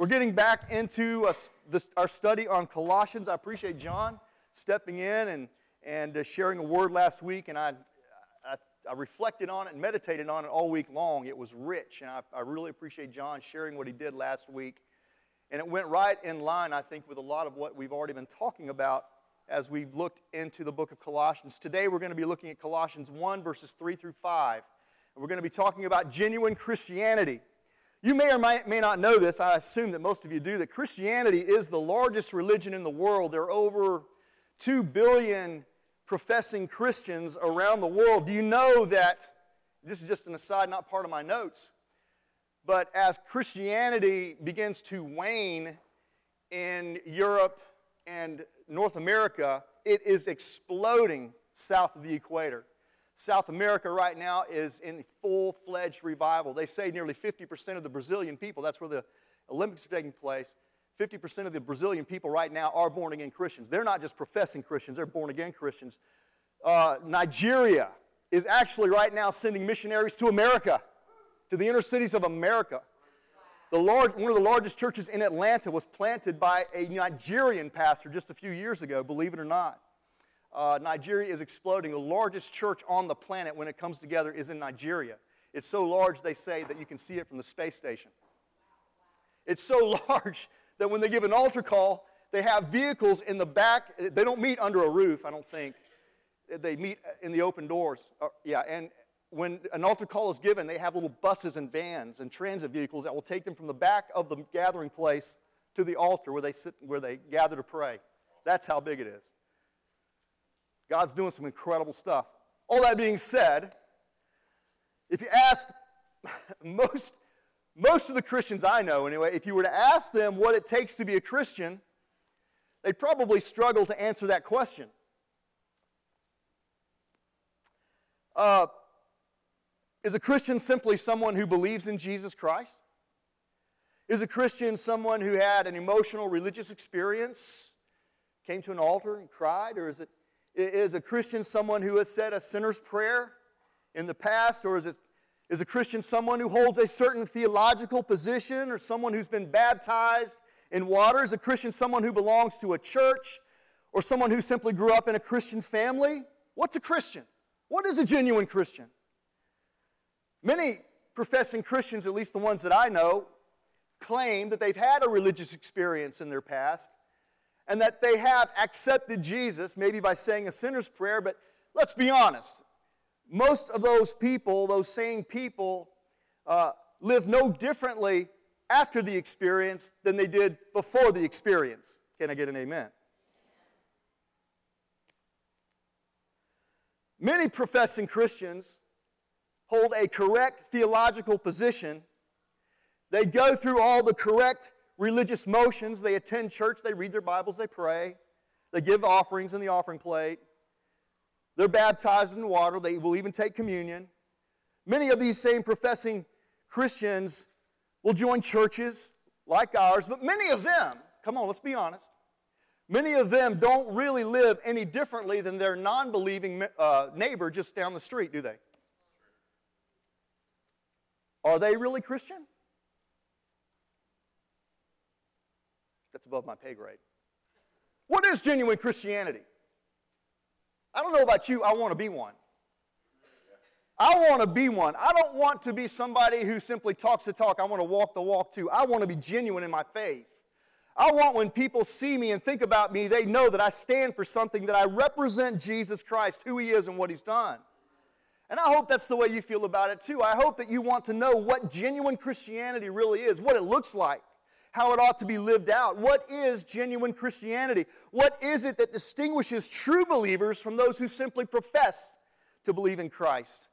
We're getting back into a, this, our study on Colossians. I appreciate John stepping in and, and uh, sharing a word last week, and I, I, I, reflected on it and meditated on it all week long. It was rich, and I, I really appreciate John sharing what he did last week. And it went right in line, I think, with a lot of what we've already been talking about as we've looked into the book of Colossians. Today, we're going to be looking at Colossians 1, verses 3 through 5. And we're going to be talking about genuine Christianity. You may or may, not know this, I assume that most of you do, that Christianity is the largest religion in the world. There are over 2 billion professing Christians around the world. Do you know that, this is just an aside, not part of my notes, but as Christianity begins to wane in Europe and North America, it is exploding south of the equator. South America right now is in full fledged revival. They say nearly 50% of the Brazilian people, that's where the Olympics are taking place, 50% of the Brazilian people right now are born again Christians. They're not just professing Christians, they're born again Christians. Uh, Nigeria is actually right now sending missionaries to America, to the inner cities of America. The large, one of the largest churches in Atlanta was planted by a Nigerian pastor just a few years ago, believe it or not uh, Nigeria is exploding. The largest church on the planet when it comes together is in Nigeria. It's so large, they say, that you can see it from the space station. It's so large that when they give an altar call, they have vehicles in the back. They don't meet under a roof, I don't think. They meet in the open doors. Uh, yeah, and when an altar call is given, they have little buses and vans and transit vehicles that will take them from the back of the gathering place to the altar where they sit, where they gather to pray. That's how big it is. God's doing some incredible stuff. All that being said, if you asked most, most of the Christians I know, anyway, if you were to ask them what it takes to be a Christian, they'd probably struggle to answer that question. Uh, is a Christian simply someone who believes in Jesus Christ? Is a Christian someone who had an emotional religious experience, came to an altar and cried? Or is it is a Christian someone who has said a sinner's prayer in the past, or is, it, is a Christian someone who holds a certain theological position, or someone who's been baptized in water? Is a Christian someone who belongs to a church, or someone who simply grew up in a Christian family? What's a Christian? What is a genuine Christian? Many professing Christians, at least the ones that I know, claim that they've had a religious experience in their past and that they have accepted Jesus, maybe by saying a sinner's prayer, but let's be honest. Most of those people, those same people, uh, live no differently after the experience than they did before the experience. Can I get an amen? Many professing Christians hold a correct theological position. They go through all the correct religious motions. They attend church, they read their Bibles, they pray, they give offerings in the offering plate. They're baptized in water, they will even take communion. Many of these same professing Christians will join churches like ours, but many of them, come on, let's be honest, many of them don't really live any differently than their non believing uh, neighbor just down the street, do they? Are they really Christian? That's above my pay grade. What is genuine Christianity? I don't know about you, I want to be one. I want to be one. I don't want to be somebody who simply talks the talk. I want to walk the walk too. I want to be genuine in my faith. I want when people see me and think about me, they know that I stand for something, that I represent Jesus Christ, who He is and what He's done. And I hope that's the way you feel about it too. I hope that you want to know what genuine Christianity really is, what it looks like how it ought to be lived out. What is genuine Christianity? What is it that distinguishes true believers from those who simply profess to believe in Christ?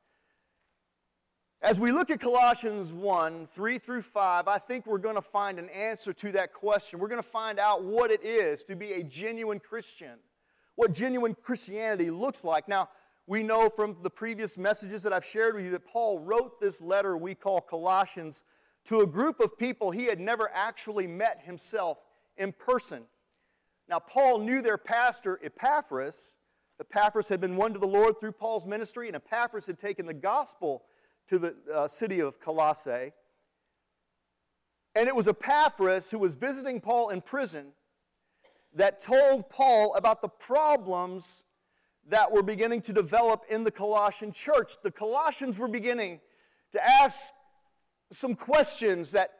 As we look at Colossians 1 3 through 5, I think we're going to find an answer to that question. We're going to find out what it is to be a genuine Christian, what genuine Christianity looks like. Now, we know from the previous messages that I've shared with you that Paul wrote this letter we call Colossians to a group of people he had never actually met himself in person. Now, Paul knew their pastor, Epaphras. Epaphras had been won to the Lord through Paul's ministry, and Epaphras had taken the gospel to the uh, city of Colossae. And it was Epaphras who was visiting Paul in prison that told Paul about the problems that were beginning to develop in the Colossian church. The Colossians were beginning to ask some questions that,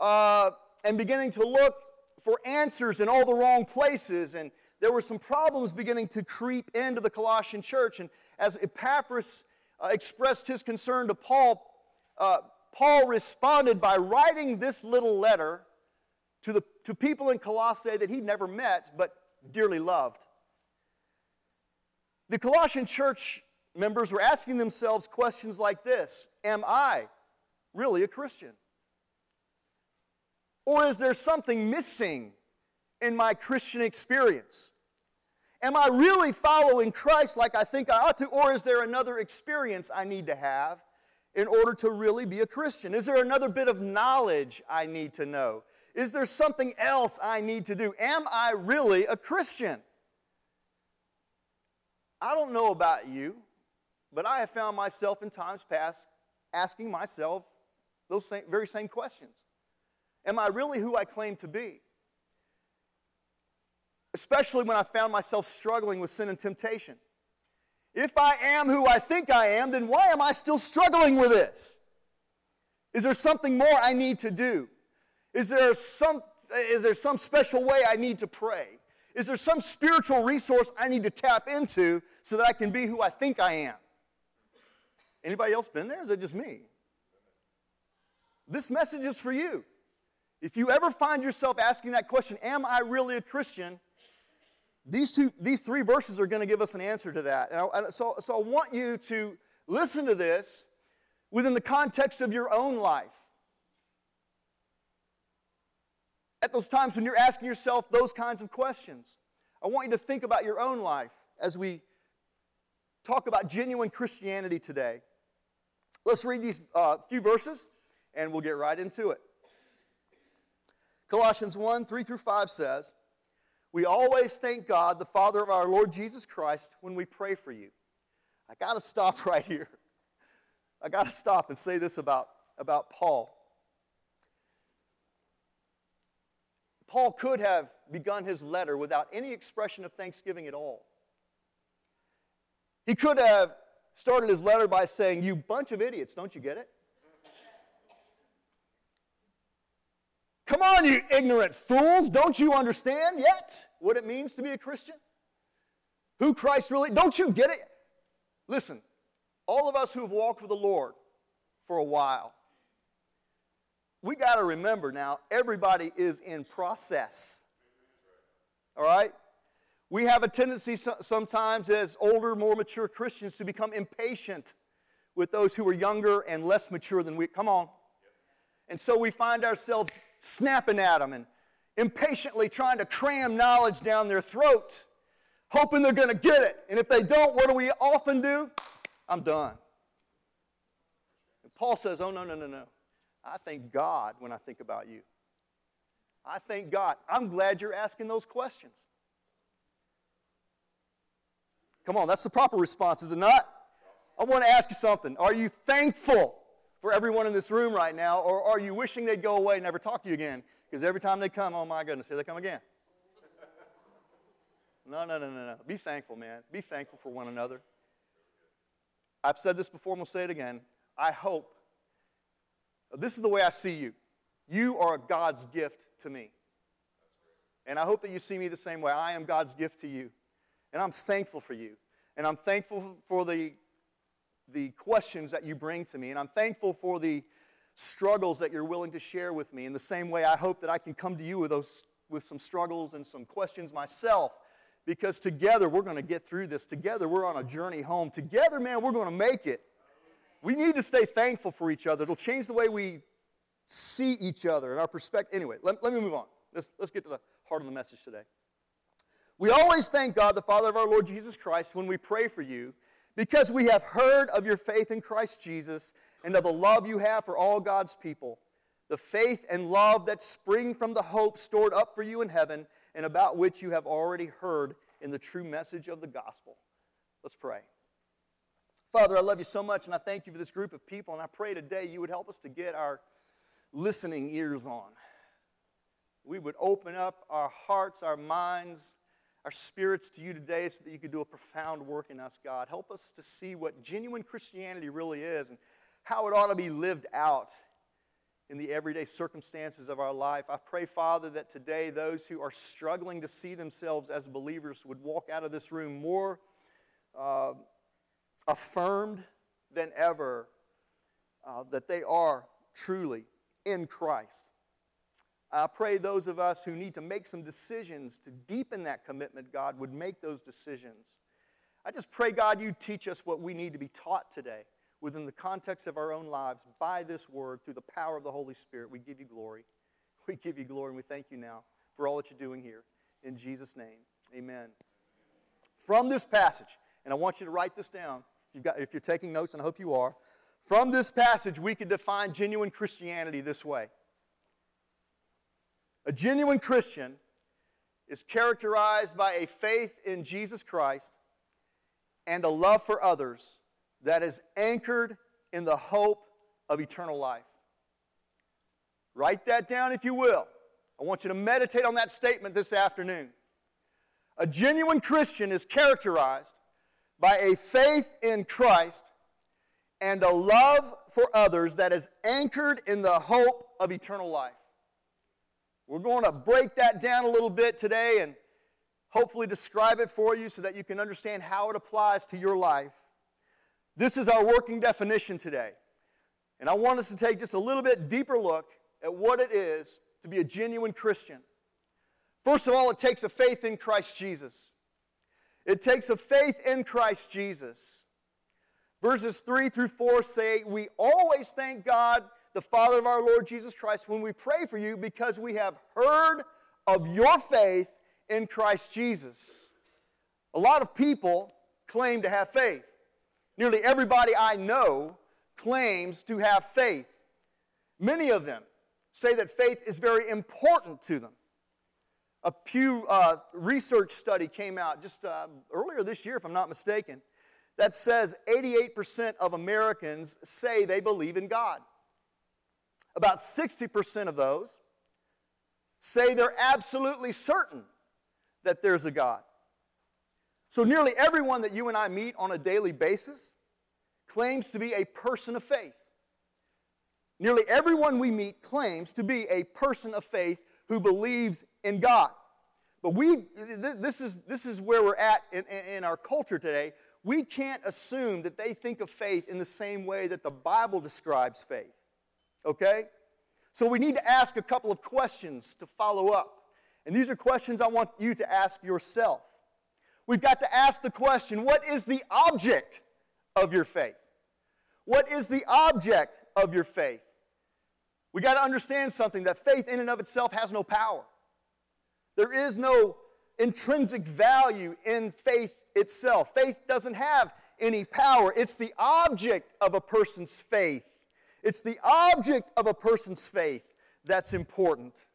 uh, and beginning to look for answers in all the wrong places. And there were some problems beginning to creep into the Colossian church. And as Epaphras uh, expressed his concern to Paul, uh, Paul responded by writing this little letter to, the, to people in Colossae that he'd never met but dearly loved. The Colossian church members were asking themselves questions like this Am I really a Christian? Or is there something missing in my Christian experience? Am I really following Christ like I think I ought to? Or is there another experience I need to have in order to really be a Christian? Is there another bit of knowledge I need to know? Is there something else I need to do? Am I really a Christian? I don't know about you, but I have found myself in times past asking myself those same, very same questions. Am I really who I claim to be? Especially when I found myself struggling with sin and temptation. If I am who I think I am, then why am I still struggling with this? Is there something more I need to do? Is there some, is there some special way I need to pray? Is there some spiritual resource I need to tap into so that I can be who I think I am? Anybody else been there? Is it just me? This message is for you. If you ever find yourself asking that question, am I really a Christian? These, two, these three verses are going to give us an answer to that. And I, so, so I want you to listen to this within the context of your own life. At those times when you're asking yourself those kinds of questions, I want you to think about your own life as we talk about genuine Christianity today. Let's read these uh, few verses and we'll get right into it. Colossians 1 3 through 5 says, we always thank God, the Father of our Lord Jesus Christ, when we pray for you. I got to stop right here. I got to stop and say this about, about Paul. Paul could have begun his letter without any expression of thanksgiving at all. He could have started his letter by saying, You bunch of idiots, don't you get it? Come on, you ignorant fools. Don't you understand yet what it means to be a Christian? Who Christ really, don't you get it? Listen, all of us who have walked with the Lord for a while, we got to remember now, everybody is in process. All right? We have a tendency sometimes as older, more mature Christians to become impatient with those who are younger and less mature than we. Come on. And so we find ourselves snapping at them and impatiently trying to cram knowledge down their throat, hoping they're going to get it. And if they don't, what do we often do? I'm done. And Paul says, Oh, no, no, no, no. I thank God when I think about you. I thank God. I'm glad you're asking those questions. Come on, that's the proper response, is it not? I want to ask you something. Are you thankful for everyone in this room right now, or are you wishing they'd go away and never talk to you again? Because every time they come, oh my goodness, here they come again. No, no, no, no, no. Be thankful, man. Be thankful for one another. I've said this before, and we'll say it again. I hope, this is the way I see you. You are God's gift to me. And I hope that you see me the same way. I am God's gift to you. And I'm thankful for you. And I'm thankful for the the questions that you bring to me. And I'm thankful for the struggles that you're willing to share with me. In the same way, I hope that I can come to you with, those, with some struggles and some questions myself. Because together we're going to get through this. Together we're on a journey home. Together, man, we're going to make it. We need to stay thankful for each other. It'll change the way we see each other and our perspective. Anyway, let, let me move on. Let's, let's get to the heart of the message today. We always thank God, the Father of our Lord Jesus Christ, when we pray for you because we have heard of your faith in Christ Jesus and of the love you have for all God's people, the faith and love that spring from the hope stored up for you in heaven and about which you have already heard in the true message of the gospel. Let's pray. Father, I love you so much and I thank you for this group of people, and I pray today you would help us to get our listening ears on. we would open up our hearts, our minds, our spirits to you today so that you could do a profound work in us, God. Help us to see what genuine Christianity really is and how it ought to be lived out in the everyday circumstances of our life. I pray, Father, that today those who are struggling to see themselves as believers would walk out of this room more uh, affirmed than ever uh, that they are truly in Christ. I pray those of us who need to make some decisions to deepen that commitment, God, would make those decisions. I just pray, God, you teach us what we need to be taught today within the context of our own lives by this word through the power of the Holy Spirit. We give you glory. We give you glory, and we thank you now for all that you're doing here. In Jesus' name, amen. From this passage, and I want you to write this down if, you've got, if you're taking notes, and I hope you are. From this passage, we could define genuine Christianity this way A genuine Christian is characterized by a faith in Jesus Christ and a love for others that is anchored in the hope of eternal life. Write that down if you will. I want you to meditate on that statement this afternoon. A genuine Christian is characterized by a faith in Christ and a love for others that is anchored in the hope of eternal life. We're going to break that down a little bit today and hopefully describe it for you so that you can understand how it applies to your life. This is our working definition today. And I want us to take just a little bit deeper look at what it is to be a genuine Christian. First of all, it takes a faith in Christ Jesus. It takes a faith in Christ Jesus. Verses 3 through 4 say, We always thank God, the Father of our Lord Jesus Christ, when we pray for you because we have heard of your faith in Christ Jesus. A lot of people claim to have faith. Nearly everybody I know claims to have faith. Many of them say that faith is very important to them. A Pew uh, research study came out just uh, earlier this year, if I'm not mistaken, that says 88% of Americans say they believe in God. About 60% of those say they're absolutely certain that there's a God. So, nearly everyone that you and I meet on a daily basis claims to be a person of faith. Nearly everyone we meet claims to be a person of faith who believes in God. But we, this is, this is where we're at in, in our culture today. We can't assume that they think of faith in the same way that the Bible describes faith. Okay? So we need to ask a couple of questions to follow up. And these are questions I want you to ask yourself. We've got to ask the question what is the object of your faith? What is the object of your faith? We got to understand something that faith in and of itself has no power. There is no intrinsic value in faith itself. Faith doesn't have any power. It's the object of a person's faith. It's the object of a person's faith that's important.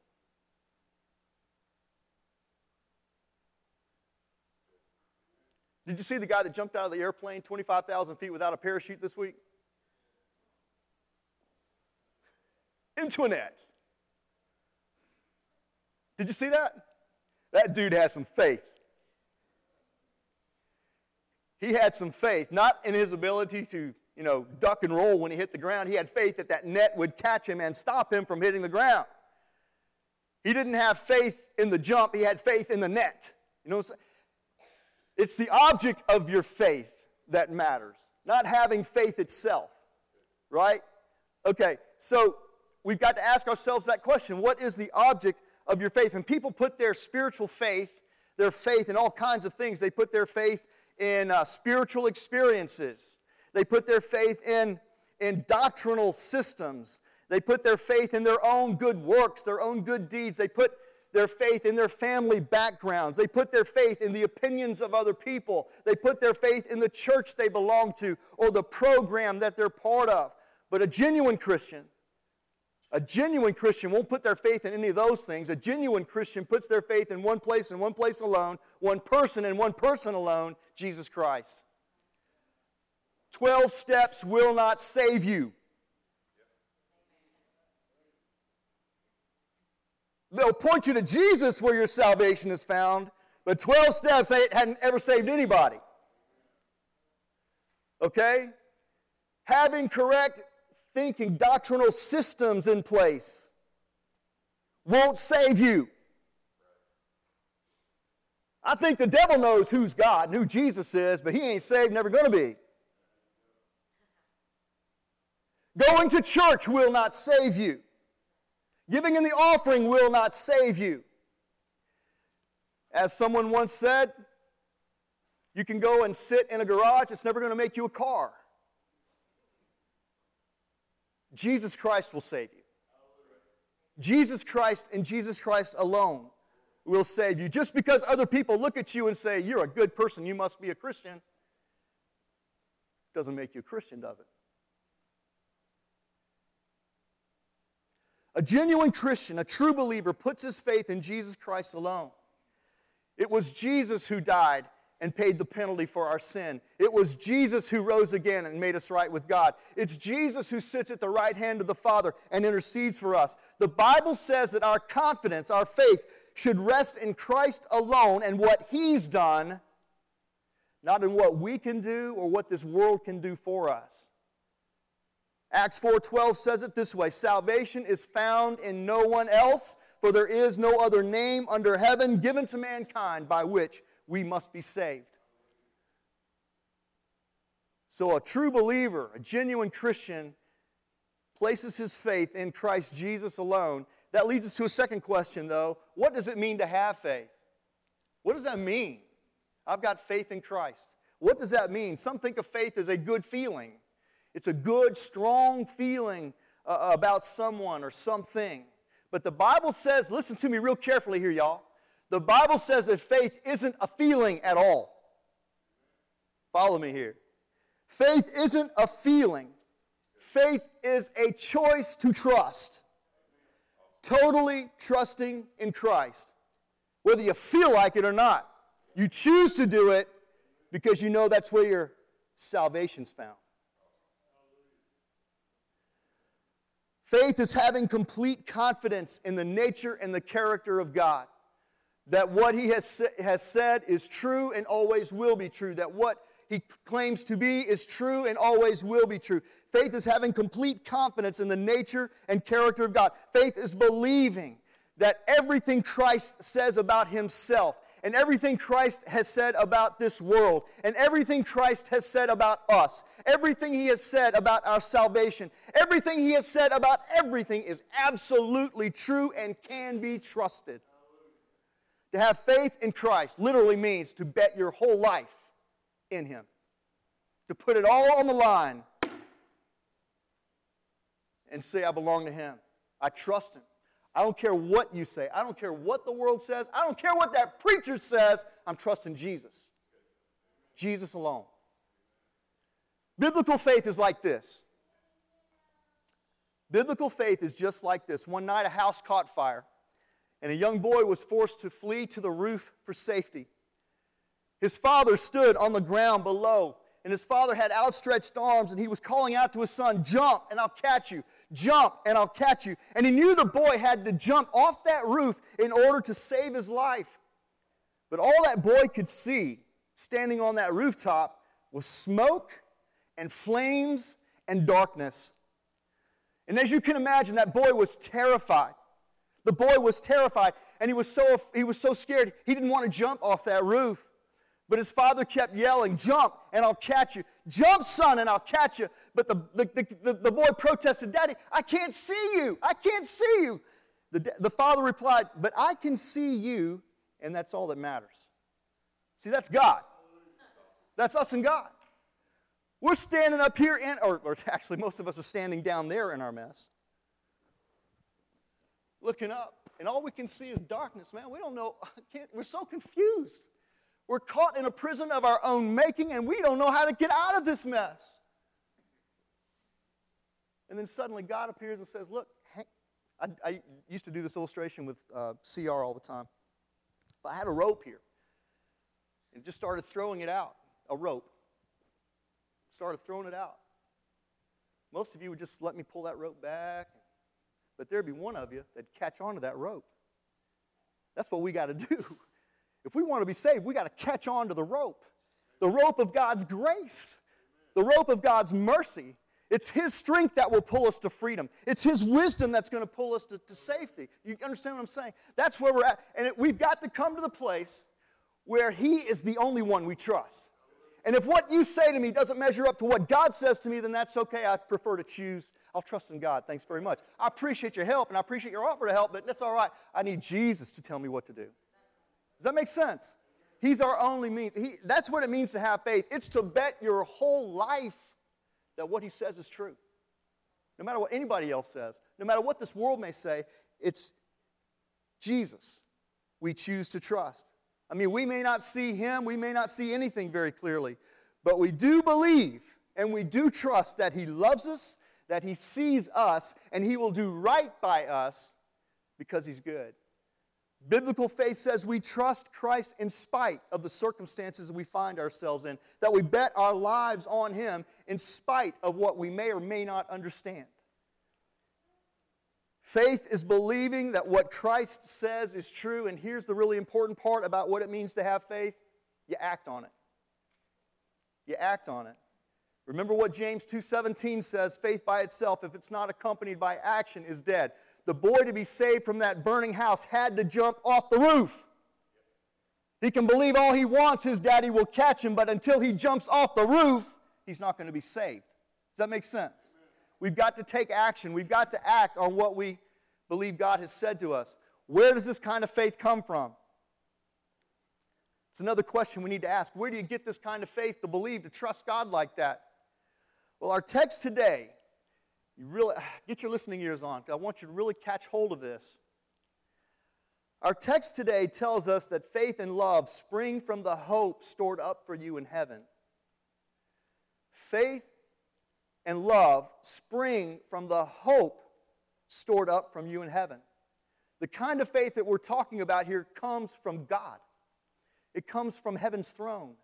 Did you see the guy that jumped out of the airplane 25,000 feet without a parachute this week? Into a net. Did you see that? That dude had some faith. He had some faith, not in his ability to, you know, duck and roll when he hit the ground. He had faith that that net would catch him and stop him from hitting the ground. He didn't have faith in the jump, he had faith in the net. You know It's the object of your faith that matters, not having faith itself, right? Okay, so we've got to ask ourselves that question what is the object of your faith. And people put their spiritual faith, their faith in all kinds of things. They put their faith in uh, spiritual experiences, they put their faith in, in doctrinal systems, they put their faith in their own good works, their own good deeds. They put their faith in their family backgrounds. They put their faith in the opinions of other people. They put their faith in the church they belong to or the program that they're part of. But a genuine Christian a genuine Christian won't put their faith in any of those things. A genuine Christian puts their faith in one place and one place alone, one person and one person alone, Jesus Christ. Twelve steps will not save you. They'll point you to Jesus where your salvation is found, but 12 steps hadn't ever saved anybody. Okay? Having correct thinking, doctrinal systems in place won't save you. I think the devil knows who's God and who Jesus is, but he ain't saved, never going to be. Going to church will not save you. Giving in the offering will not save you. As someone once said, you can go and sit in a garage, it's never going to make you a car. Jesus Christ will save you. Jesus Christ and Jesus Christ alone will save you. Just because other people look at you and say, You're a good person, you must be a Christian, doesn't make you a Christian, does it? A genuine Christian, a true believer, puts his faith in Jesus Christ alone. It was Jesus who died and paid the penalty for our sin. It was Jesus who rose again and made us right with God. It's Jesus who sits at the right hand of the Father and intercedes for us. The Bible says that our confidence, our faith, should rest in Christ alone and what He's done, not in what we can do or what this world can do for us. Acts 4:12 says it this way, salvation is found in no one else, for there is no other name under heaven given to mankind by which we must be saved. So a true believer, a genuine Christian places his faith in Christ Jesus alone. That leads us to a second question though, what does it mean to have faith? What does that mean? I've got faith in Christ. What does that mean? Some think of faith as a good feeling. It's a good, strong feeling uh, about someone or something. But the Bible says, listen to me real carefully here, y'all. The Bible says that faith isn't a feeling at all. Follow me here. Faith isn't a feeling, faith is a choice to trust. Totally trusting in Christ. Whether you feel like it or not, you choose to do it because you know that's where your salvation's found. Faith is having complete confidence in the nature and the character of God. That what He has, has said is true and always will be true. That what He claims to be is true and always will be true. Faith is having complete confidence in the nature and character of God. Faith is believing that everything Christ says about Himself and everything Christ has said about this world, and everything Christ has said about us, everything He has said about our salvation, everything He has said about everything is absolutely true and can be trusted. To have faith in Christ literally means to bet your whole life in Him, to put it all on the line and say, I belong to Him. I trust Him. I don't care what you say. I don't care what the world says. I don't care what that preacher says. I'm trusting Jesus. Jesus alone. Biblical faith is like this. Biblical faith is just like this. One night, a house caught fire, and a young boy was forced to flee to the roof for safety. His father stood on the ground below and his father had outstretched arms and he was calling out to his son, Jump and I'll catch you. Jump and I'll catch you. And he knew the boy had to jump off that roof in order to save his life. But all that boy could see standing on that rooftop was smoke and flames and darkness. And as you can imagine, that boy was terrified. The boy was terrified and he was so, he was so scared he didn't want to jump off that roof. But his father kept yelling, Jump and I'll catch you. Jump, son, and I'll catch you. But the, the, the, the boy protested, Daddy, I can't see you. I can't see you. The, the father replied, But I can see you, and that's all that matters. See, that's God. That's us and God. We're standing up here, in, or, or actually, most of us are standing down there in our mess, looking up, and all we can see is darkness, man. We don't know, we're so confused. We're caught in a prison of our own making and we don't know how to get out of this mess. And then suddenly God appears and says, Look, I, I used to do this illustration with uh, CR all the time. If I had a rope here and just started throwing it out, a rope, started throwing it out, most of you would just let me pull that rope back. But there'd be one of you that'd catch onto that rope. That's what we got to do. If we want to be saved, we got to catch on to the rope the rope of God's grace, the rope of God's mercy. It's His strength that will pull us to freedom. It's His wisdom that's going to pull us to, to safety. You understand what I'm saying? That's where we're at. And it, we've got to come to the place where He is the only one we trust. And if what you say to me doesn't measure up to what God says to me, then that's okay. I prefer to choose. I'll trust in God. Thanks very much. I appreciate your help and I appreciate your offer to help, but that's all right. I need Jesus to tell me what to do. Does that make sense? He's our only means. He, that's what it means to have faith. It's to bet your whole life that what He says is true. No matter what anybody else says, no matter what this world may say, it's Jesus we choose to trust. I mean, we may not see him, we may not see anything very clearly, but we do believe and we do trust that he loves us, that he sees us, and he will do right by us because he's good. Biblical faith says we trust Christ in spite of the circumstances we find ourselves in, that we bet our lives on him in spite of what we may or may not understand. Faith is believing that what Christ says is true, and here's the really important part about what it means to have faith you act on it. You act on it. Remember what James 2:17 says, faith by itself if it's not accompanied by action is dead. The boy to be saved from that burning house had to jump off the roof. He can believe all he wants his daddy will catch him, but until he jumps off the roof, he's not going to be saved. Does that make sense? We've got to take action. We've got to act on what we believe God has said to us. Where does this kind of faith come from? It's another question we need to ask. Where do you get this kind of faith to believe, to trust God like that? Well, our text today, you really get your listening ears on. I want you to really catch hold of this. Our text today tells us that faith and love spring from the hope stored up for you in heaven. Faith and love spring from the hope stored up from you in heaven. The kind of faith that we're talking about here comes from God, it comes from heaven's throne.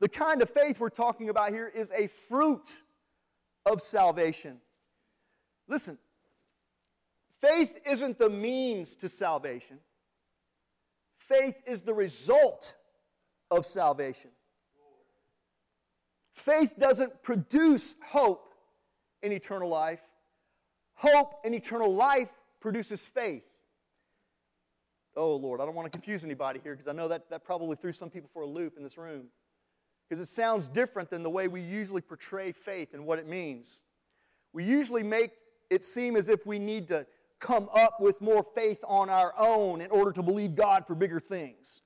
The kind of faith we're talking about here is a fruit of salvation. Listen, faith isn't the means to salvation, faith is the result of salvation. Faith doesn't produce hope in eternal life. Hope in eternal life produces faith. Oh, Lord, I don't want to confuse anybody here because I know that, that probably threw some people for a loop in this room. Because it sounds different than the way we usually portray faith and what it means. We usually make it seem as if we need to come up with more faith on our own in order to believe God for bigger things.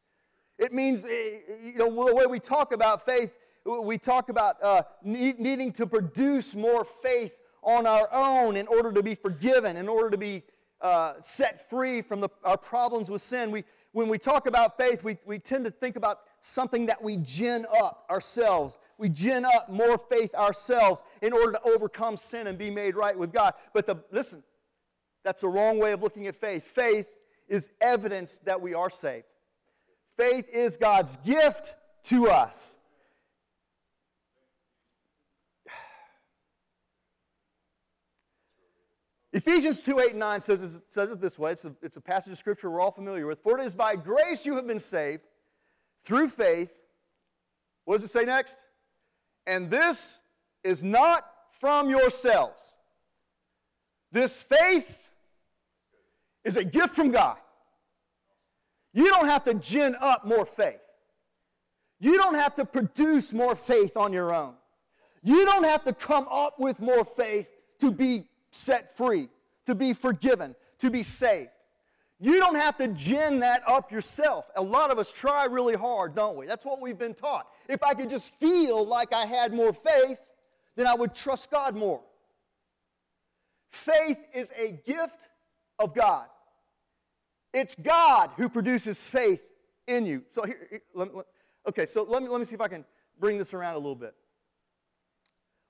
It means, eh, you know, the way we talk about faith, we talk about uh, need, needing to produce more faith on our own in order to be forgiven, in order to be uh, set free from the, our problems with sin. We, when we talk about faith, we, we tend to think about something that we gin up ourselves. We gin up more faith ourselves in order to overcome sin and be made right with God. But the, listen, that's a wrong way of looking at faith. Faith is evidence that we are saved. Faith is God's gift to us. Ephesians 2 8 and 9 says, says it this way it's a, it's a passage of scripture we're all familiar with. For it is by grace you have been saved through faith. What does it say next? And this is not from yourselves. This faith is a gift from God. You don't have to gin up more faith. You don't have to produce more faith on your own. You don't have to come up with more faith to be set free, to be forgiven, to be saved. You don't have to gin that up yourself. A lot of us try really hard, don't we? That's what we've been taught. If I could just feel like I had more faith, then I would trust God more. Faith is a gift of God. It's God who produces faith in you. So here, let, let, okay, so let me, let me see if I can bring this around a little bit.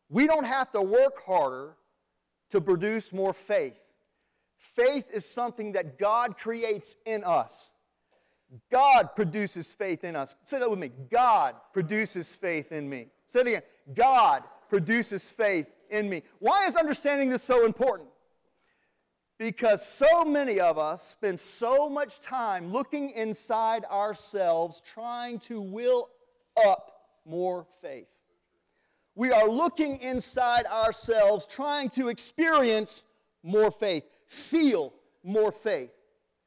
We don't have to work harder to produce more faith. Faith is something that God creates in us. God produces faith in us. Say that with me. God produces faith in me. Say it again. God produces faith in me. Why is understanding this so important? Because so many of us spend so much time looking inside ourselves trying to will up more faith. We are looking inside ourselves trying to experience more faith, feel more faith,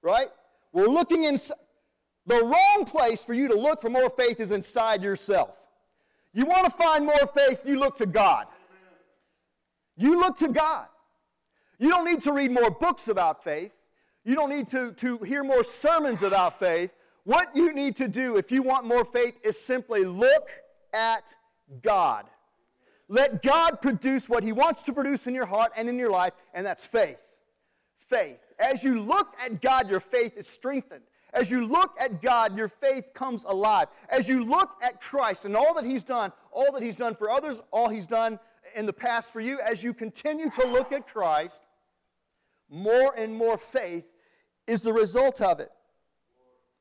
right? We're looking inside. The wrong place for you to look for more faith is inside yourself. You want to find more faith, you look to God. You look to God. You don't need to read more books about faith. You don't need to, to hear more sermons about faith. What you need to do if you want more faith is simply look at God. Let God produce what He wants to produce in your heart and in your life, and that's faith. Faith. As you look at God, your faith is strengthened. As you look at God, your faith comes alive. As you look at Christ and all that He's done, all that He's done for others, all He's done in the past for you, as you continue to look at Christ, more and more faith is the result of it.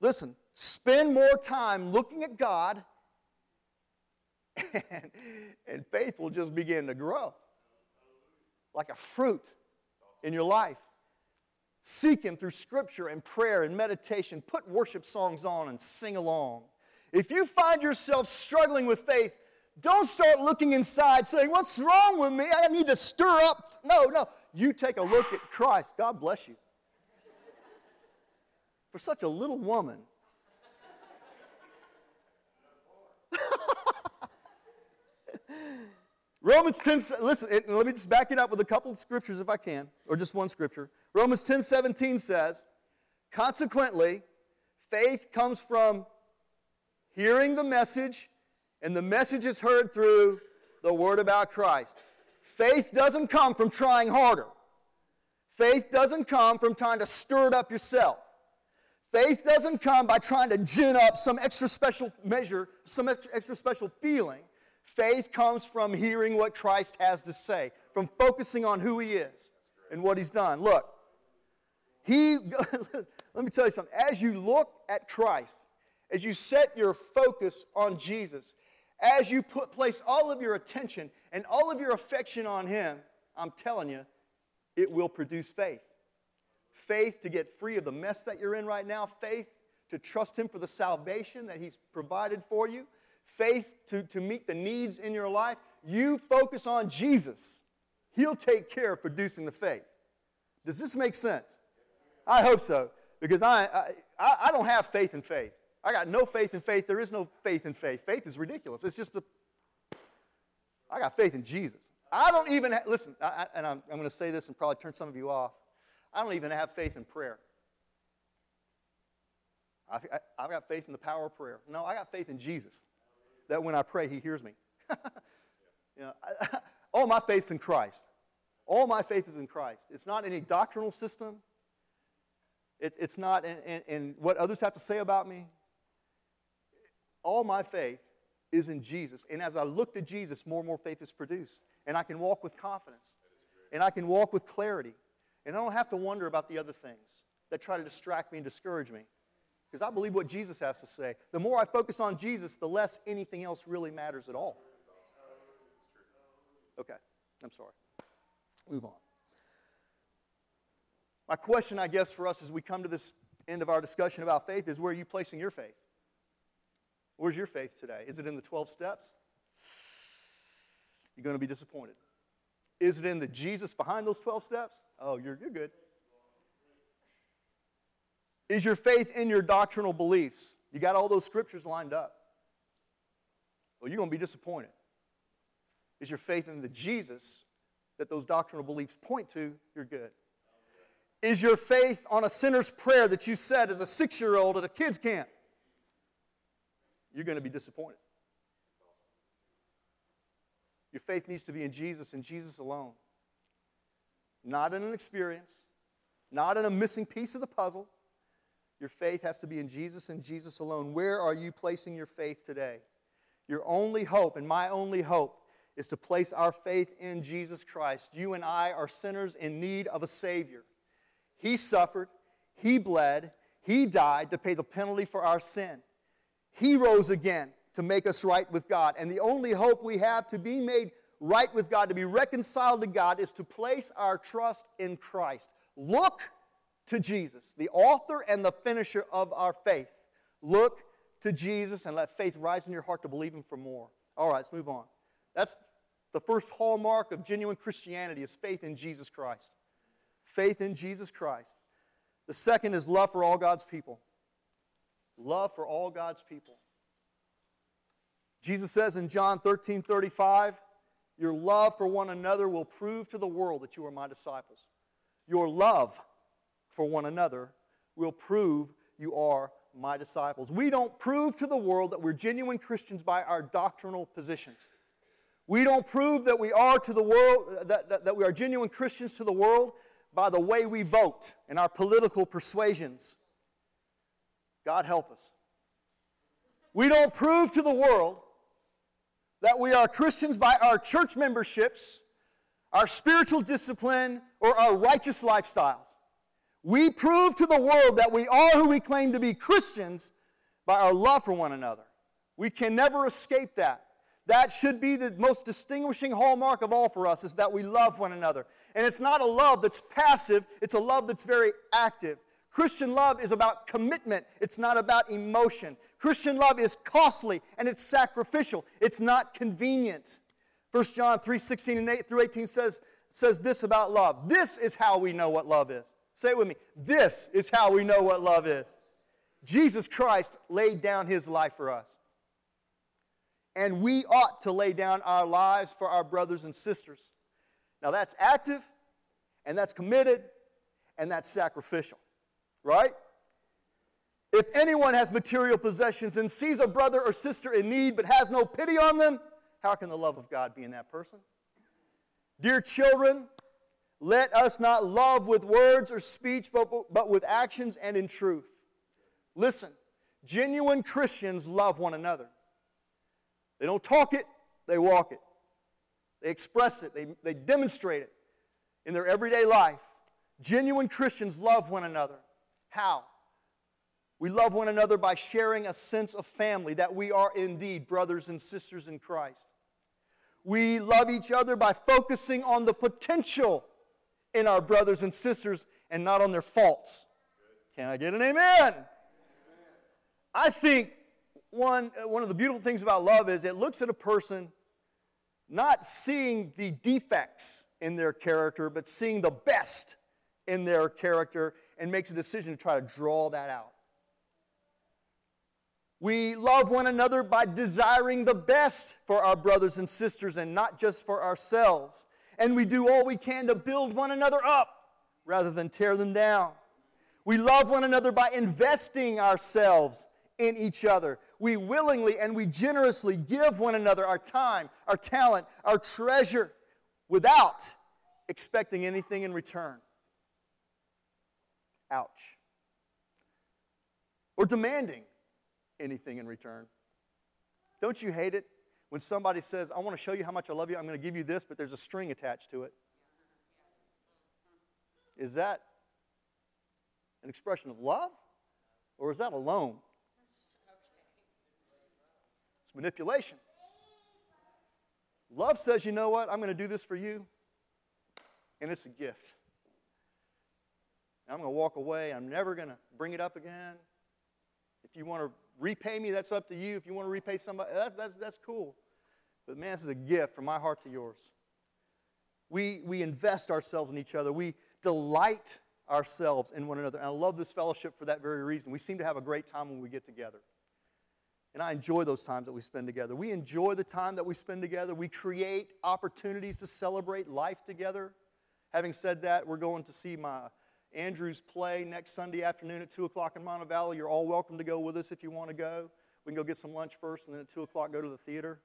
Listen, spend more time looking at God, and, and faith will just begin to grow like a fruit in your life. Seek Him through scripture and prayer and meditation. Put worship songs on and sing along. If you find yourself struggling with faith, don't start looking inside saying, What's wrong with me? I need to stir up. No, no. You take a look at Christ. God bless you. For such a little woman. Romans 10, listen, let me just back it up with a couple of scriptures if I can, or just one scripture. Romans 10 17 says, Consequently, faith comes from hearing the message and the message is heard through the word about Christ. Faith doesn't come from trying harder. Faith doesn't come from trying to stir it up yourself. Faith doesn't come by trying to gin up some extra special measure, some extra special feeling. Faith comes from hearing what Christ has to say, from focusing on who He is and what He's done. Look, He, let me tell you something. As you look at Christ, as you set your focus on Jesus, as you put, place all of your attention and all of your affection on Him, I'm telling you, it will produce faith. Faith to get free of the mess that you're in right now, faith to trust Him for the salvation that He's provided for you, faith to, to meet the needs in your life. You focus on Jesus, He'll take care of producing the faith. Does this make sense? I hope so, because I, I, I don't have faith in faith. I got no faith in faith. There is no faith in faith. Faith is ridiculous. It's just a. I got faith in Jesus. I don't even listen, I, and I'm, I'm going to say this and probably turn some of you off. I don't even have faith in prayer. I've, I, have got faith in the power of prayer. No, I got faith in Jesus. That when I pray, He hears me. you know, I, all my faith's in Christ. All my faith is in Christ. It's not any doctrinal system. It, it's not in, in, in what others have to say about me all my faith is in Jesus. And as I look to Jesus, more and more faith is produced. And I can walk with confidence. And I can walk with clarity. And I don't have to wonder about the other things that try to distract me and discourage me. Because I believe what Jesus has to say. The more I focus on Jesus, the less anything else really matters at all. Okay, I'm sorry. Move on. My question, I guess, for us as we come to this end of our discussion about faith is where are you placing your faith? Where's your faith today? Is it in the 12 steps? You're going to be disappointed. Is it in the Jesus behind those 12 steps? Oh, you're, you're good. Is your faith in your doctrinal beliefs? You got all those scriptures lined up. Well, you're going to be disappointed. Is your faith in the Jesus that those doctrinal beliefs point to? You're good. Is your faith on a sinner's prayer that you said as a six year old at a kids' camp? you're going to be disappointed. Your faith needs to be in Jesus and Jesus alone. Not in an experience, not in a missing piece of the puzzle. Your faith has to be in Jesus and Jesus alone. Where are you placing your faith today? Your only hope, and my only hope, is to place our faith in Jesus Christ. You and I are sinners in need of a Savior. He suffered, He bled, He died to pay the penalty for our sin. He rose again to make us right with God. And the only hope we have to be made right with God, to be reconciled to God, is to place our trust in Christ. Look to Jesus, the author and the finisher of our faith. Look to Jesus and let faith rise in your heart to believe Him for more. All right, let's move on. That's the first hallmark of genuine Christianity is faith in Jesus Christ. Faith in Jesus Christ. The second is love for all God's people. Love for all God's people. Jesus says in John 13 35, Your love for one another will prove to the world that you are my disciples. Your love for one another will prove you are my disciples. We don't prove to the world that we're genuine Christians by our doctrinal positions. We don't prove that we are to the world that, that, that we are genuine Christians to the world by the way we vote and our political persuasions. God help us. We don't prove to the world that we are Christians by our church memberships, our spiritual discipline, or our righteous lifestyles. We prove to the world that we are who we claim to be Christians by our love for one another. We can never escape that. That should be the most distinguishing hallmark of all for us is that we love one another. And it's not a love that's passive, it's a love that's very active. Christian love is about commitment, it's not about emotion. Christian love is costly and it's sacrificial, it's not convenient. 1 John 3 16 and 8 through 18 says, says this about love. This is how we know what love is. Say it with me. This is how we know what love is. Jesus Christ laid down his life for us. And we ought to lay down our lives for our brothers and sisters. Now that's active, and that's committed, and that's sacrificial right? If anyone has material possessions and sees a brother or sister in need but has no pity on them, how can the love of God be in that person? Dear children, let us not love with words or speech, but, but with actions and in truth. Listen, genuine Christians love one another. They don't talk it, they walk it. They express it, they, they demonstrate it in their everyday life. Genuine Christians love one another. How? We love one another by sharing a sense of family, that we are indeed brothers and sisters in Christ. We love each other by focusing on the potential in our brothers and sisters and not on their faults. Can I get an amen? I think one, uh, one of the beautiful things about love is it looks at a person not seeing the defects in their character, but seeing the best in their character and makes a decision to try to draw that out. We love one another by desiring the best for our brothers and sisters and not just for ourselves. And we do all we can to build one another up rather than tear them down. We love one another by investing ourselves in each other. We willingly and we generously give one another our time, our talent, our treasure without expecting anything in return. Ouch. Or demanding anything in return. Don't you hate it when somebody says, I want to show you how much I love you, I'm going to give you this, but there's a string attached to it? Is that an expression of love? Or is that a loan? It's manipulation. Love says, you know what? I'm going to do this for you, and it's a gift. I'm going to walk away. I'm never going to bring it up again. If you want to repay me, that's up to you. If you want to repay somebody, that, that's, that's cool. But man, this is a gift from my heart to yours. We, we invest ourselves in each other. We delight ourselves in one another. And I love this fellowship for that very reason. We seem to have a great time when we get together. And I enjoy those times that we spend together. We enjoy the time that we spend together. We create opportunities to celebrate life together. Having said that, we're going to see my Andrew's play next Sunday afternoon at 2 o'clock in Montevallo. You're all welcome to go with us if you want to go. We can go get some lunch first, and then at 2 o'clock, go to the theater.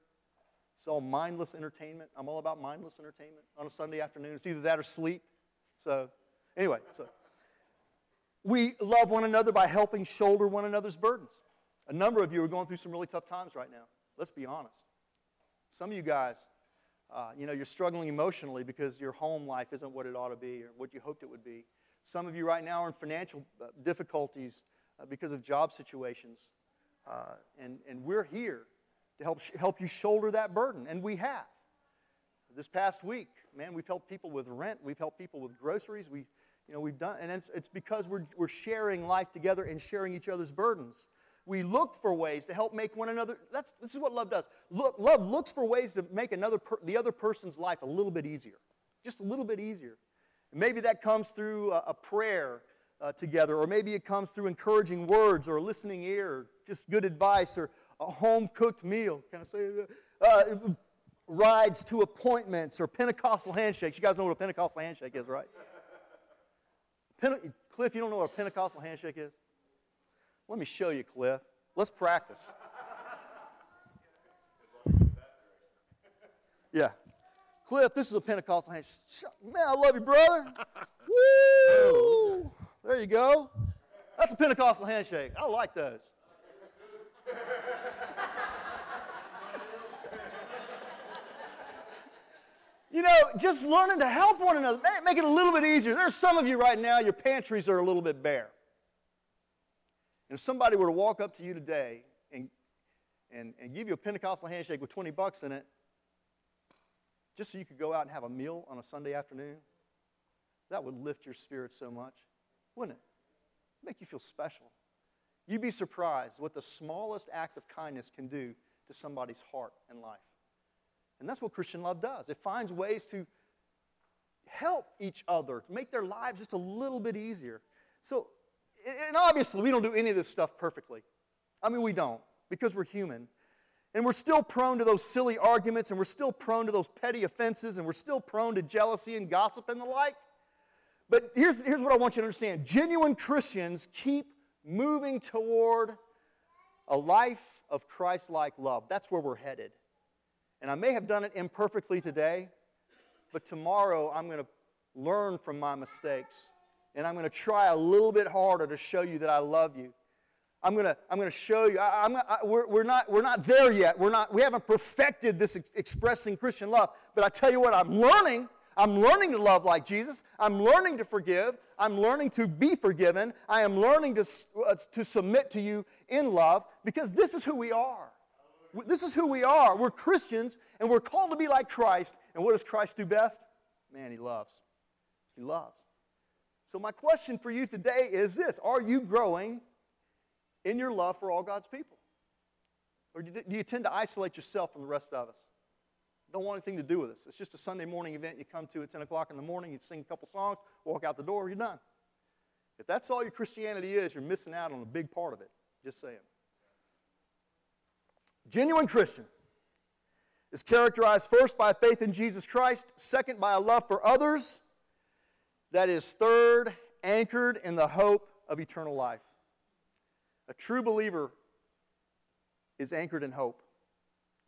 It's all mindless entertainment. I'm all about mindless entertainment on a Sunday afternoon. It's either that or sleep. So, anyway, so we love one another by helping shoulder one another's burdens. A number of you are going through some really tough times right now. Let's be honest. Some of you guys, uh, you know, you're struggling emotionally because your home life isn't what it ought to be or what you hoped it would be. Some of you right now are in financial uh, difficulties uh, because of job situations. Uh, and, and we're here to help, help you shoulder that burden, and we have. This past week, man, we've helped people with rent, we've helped people with groceries. We, You know, we've done, and it's, it's because we're, we're sharing life together and sharing each other's burdens. We look for ways to help make one another. That's, this is what love does. Look, love looks for ways to make another per, the other person's life a little bit easier, just a little bit easier. And maybe that comes through a, a prayer uh, together, or maybe it comes through encouraging words, or a listening ear, or just good advice, or a home cooked meal. Can I say uh, uh, rides to appointments, or Pentecostal handshakes? You guys know what a Pentecostal handshake is, right? Pente- Cliff, you don't know what a Pentecostal handshake is? Let me show you, Cliff. Let's practice. Yeah. Cliff, this is a Pentecostal handshake. Man, I love you, brother. Woo! There you go. That's a Pentecostal handshake. I like those. You know, just learning to help one another, make it a little bit easier. There's some of you right now, your pantries are a little bit bare. And if somebody were to walk up to you today and, and, and give you a Pentecostal handshake with 20 bucks in it, just so you could go out and have a meal on a Sunday afternoon, that would lift your spirit so much, wouldn't it? Make you feel special. You'd be surprised what the smallest act of kindness can do to somebody's heart and life. And that's what Christian love does. It finds ways to help each other, to make their lives just a little bit easier. So and obviously, we don't do any of this stuff perfectly. I mean, we don't, because we're human. And we're still prone to those silly arguments, and we're still prone to those petty offenses, and we're still prone to jealousy and gossip and the like. But here's, here's what I want you to understand genuine Christians keep moving toward a life of Christ like love. That's where we're headed. And I may have done it imperfectly today, but tomorrow I'm going to learn from my mistakes and I'm going to try a little bit harder to show you that I love you. I'm going to, I'm going to show you. I, I, we're, we're, not, we're not there yet. We're not, we haven't perfected this ex- expressing Christian love. But I tell you what, I'm learning. I'm learning to love like Jesus. I'm learning to forgive. I'm learning to be forgiven. I am learning to, uh, to submit to you in love because this is who we are. This is who we are. We're Christians and we're called to be like Christ. And what does Christ do best? Man, he loves. He loves. So, my question for you today is this Are you growing in your love for all God's people? Or do you tend to isolate yourself from the rest of us? Don't want anything to do with us. It's just a Sunday morning event you come to at 10 o'clock in the morning, you sing a couple songs, walk out the door, you're done. If that's all your Christianity is, you're missing out on a big part of it. Just saying. Genuine Christian is characterized first by faith in Jesus Christ, second by a love for others, that is third, anchored in the hope of eternal life. A true believer is anchored in hope.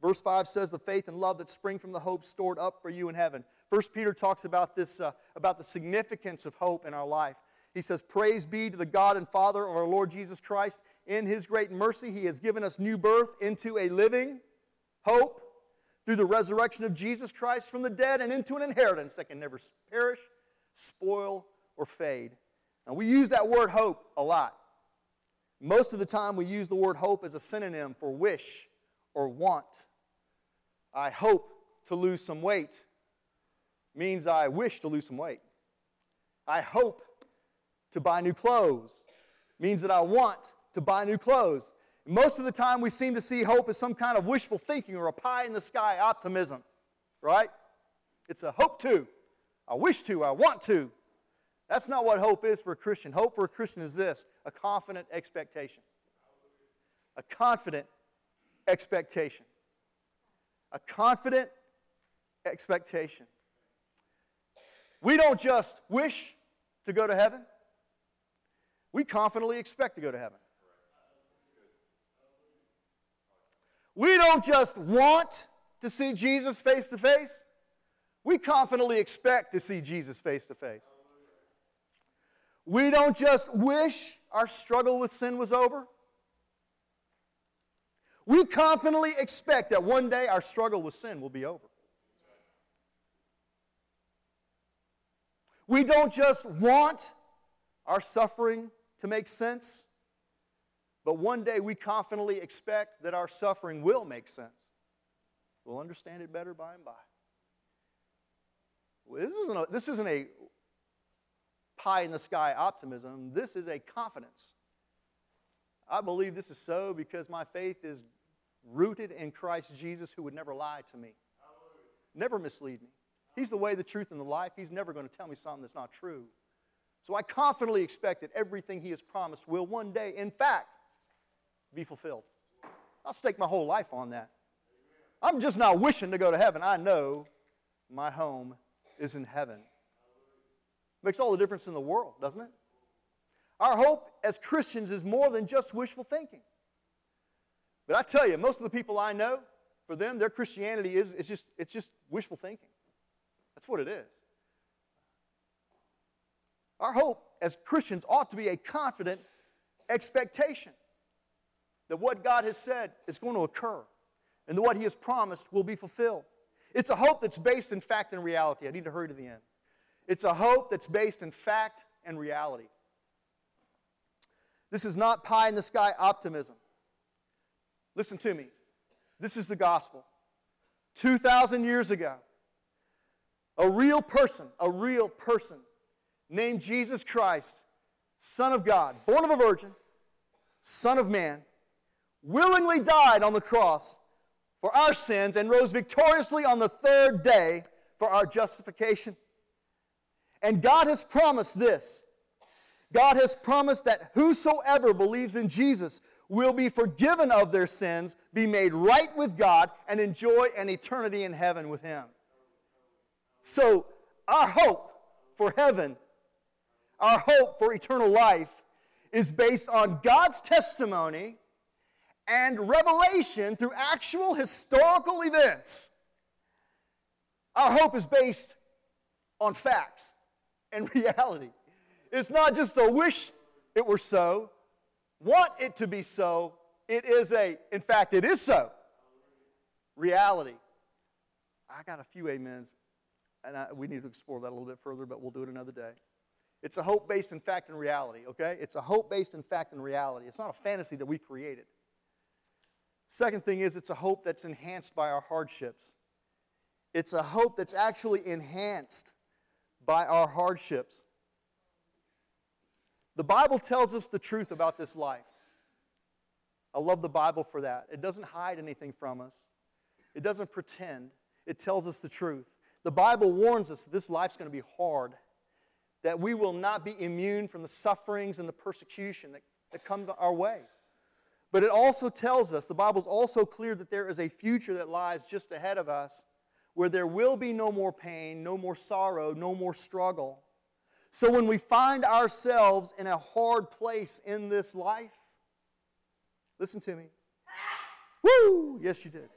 Verse 5 says, The faith and love that spring from the hope stored up for you in heaven. First Peter talks about this, uh, about the significance of hope in our life. He says, Praise be to the God and Father of our Lord Jesus Christ. In his great mercy, he has given us new birth into a living hope through the resurrection of Jesus Christ from the dead and into an inheritance that can never perish spoil, or fade. Now, we use that word hope a lot. Most of the time, we use the word hope as a synonym for wish or want. I hope to lose some weight means I wish to lose some weight. I hope to buy new clothes means that I want to buy new clothes. Most of the time, we seem to see hope as some kind of wishful thinking or a pie in the sky optimism, right? It's a hope to. I wish to, I want to. That's not what hope is for a Christian. Hope for a Christian is this a confident expectation. A confident expectation. A confident expectation. We don't just wish to go to heaven, we confidently expect to go to heaven. We don't just want to see Jesus face to face, we confidently expect to see Jesus face to face. We don't just wish our struggle with sin was over. We confidently expect that one day our struggle with sin will be over. We don't just want our suffering to make sense, but one day we confidently expect that our suffering will make sense. We'll understand it better by and by. This isn't a, this isn't a pie in the sky optimism. This is a confidence. I believe this is so because my faith is rooted in Christ Jesus, who would never lie to me, never mislead me. He's the way, the truth, and the life. He's never going to tell me something that's not true. So I confidently expect that everything He has promised will one day, in fact, be fulfilled. I'll stake my whole life on that. I'm just not wishing to go to heaven. I know my home is in heaven. Makes all the difference in the world, doesn't it? Our hope as Christians is more than just wishful thinking. But I tell you, most of the people I know, for them, their Christianity is it's just, it's just wishful thinking. That's what it is. Our hope as Christians ought to be a confident expectation that what God has said is going to occur and that what He has promised will be fulfilled. It's a hope that's based in fact and reality. I need to hurry to the end. It's a hope that's based in fact and reality. This is not pie in the sky optimism. Listen to me. This is the gospel. 2,000 years ago, a real person, a real person named Jesus Christ, Son of God, born of a virgin, Son of Man, willingly died on the cross for our sins and rose victoriously on the third day for our justification. And God has promised this God has promised that whosoever believes in Jesus will be forgiven of their sins, be made right with God, and enjoy an eternity in heaven with Him. So, our hope for heaven, our hope for eternal life, is based on God's testimony and revelation through actual historical events. Our hope is based on facts and reality. It's not just a wish it were so, want it to be so. It is a, in fact, it is so. Reality. I got a few amens, and I, we need to explore that a little bit further, but we'll do it another day. It's a hope based in fact and reality, okay? It's a hope based in fact and reality. It's not a fantasy that we created. Second thing is, it's a hope that's enhanced by our hardships. It's a hope that's actually enhanced by our hardships. The Bible tells us the truth about this life. I love the Bible for that. It doesn't hide anything from us, it doesn't pretend, it tells us the truth. The Bible warns us this life's going to be hard, that we will not be immune from the sufferings and the persecution that, that come our way. But it also tells us, the Bible's also clear that there is a future that lies just ahead of us where there will be no more pain, no more sorrow, no more struggle. So when we find ourselves in a hard place in this life, listen to me. Woo! Yes, you did.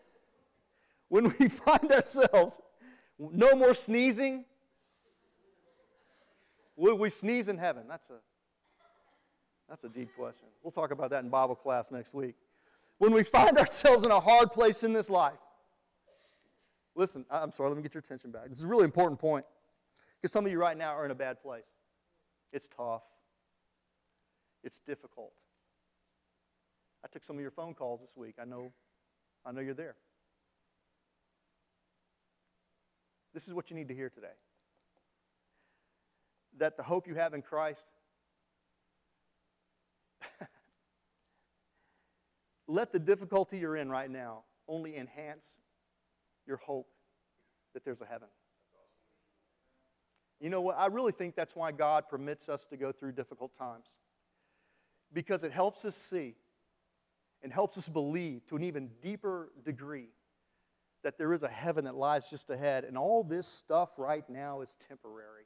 When we find ourselves, no more sneezing. Will we sneeze in heaven? That's a that's a deep question. We'll talk about that in Bible class next week. When we find ourselves in a hard place in this life, listen, I'm sorry, let me get your attention back. This is a really important point. Because some of you right now are in a bad place. It's tough, it's difficult. I took some of your phone calls this week. I know, I know you're there. This is what you need to hear today that the hope you have in Christ, let the difficulty you're in right now only enhance your hope that there's a heaven. You know what? I really think that's why God permits us to go through difficult times. Because it helps us see and helps us believe to an even deeper degree that there is a heaven that lies just ahead, and all this stuff right now is temporary.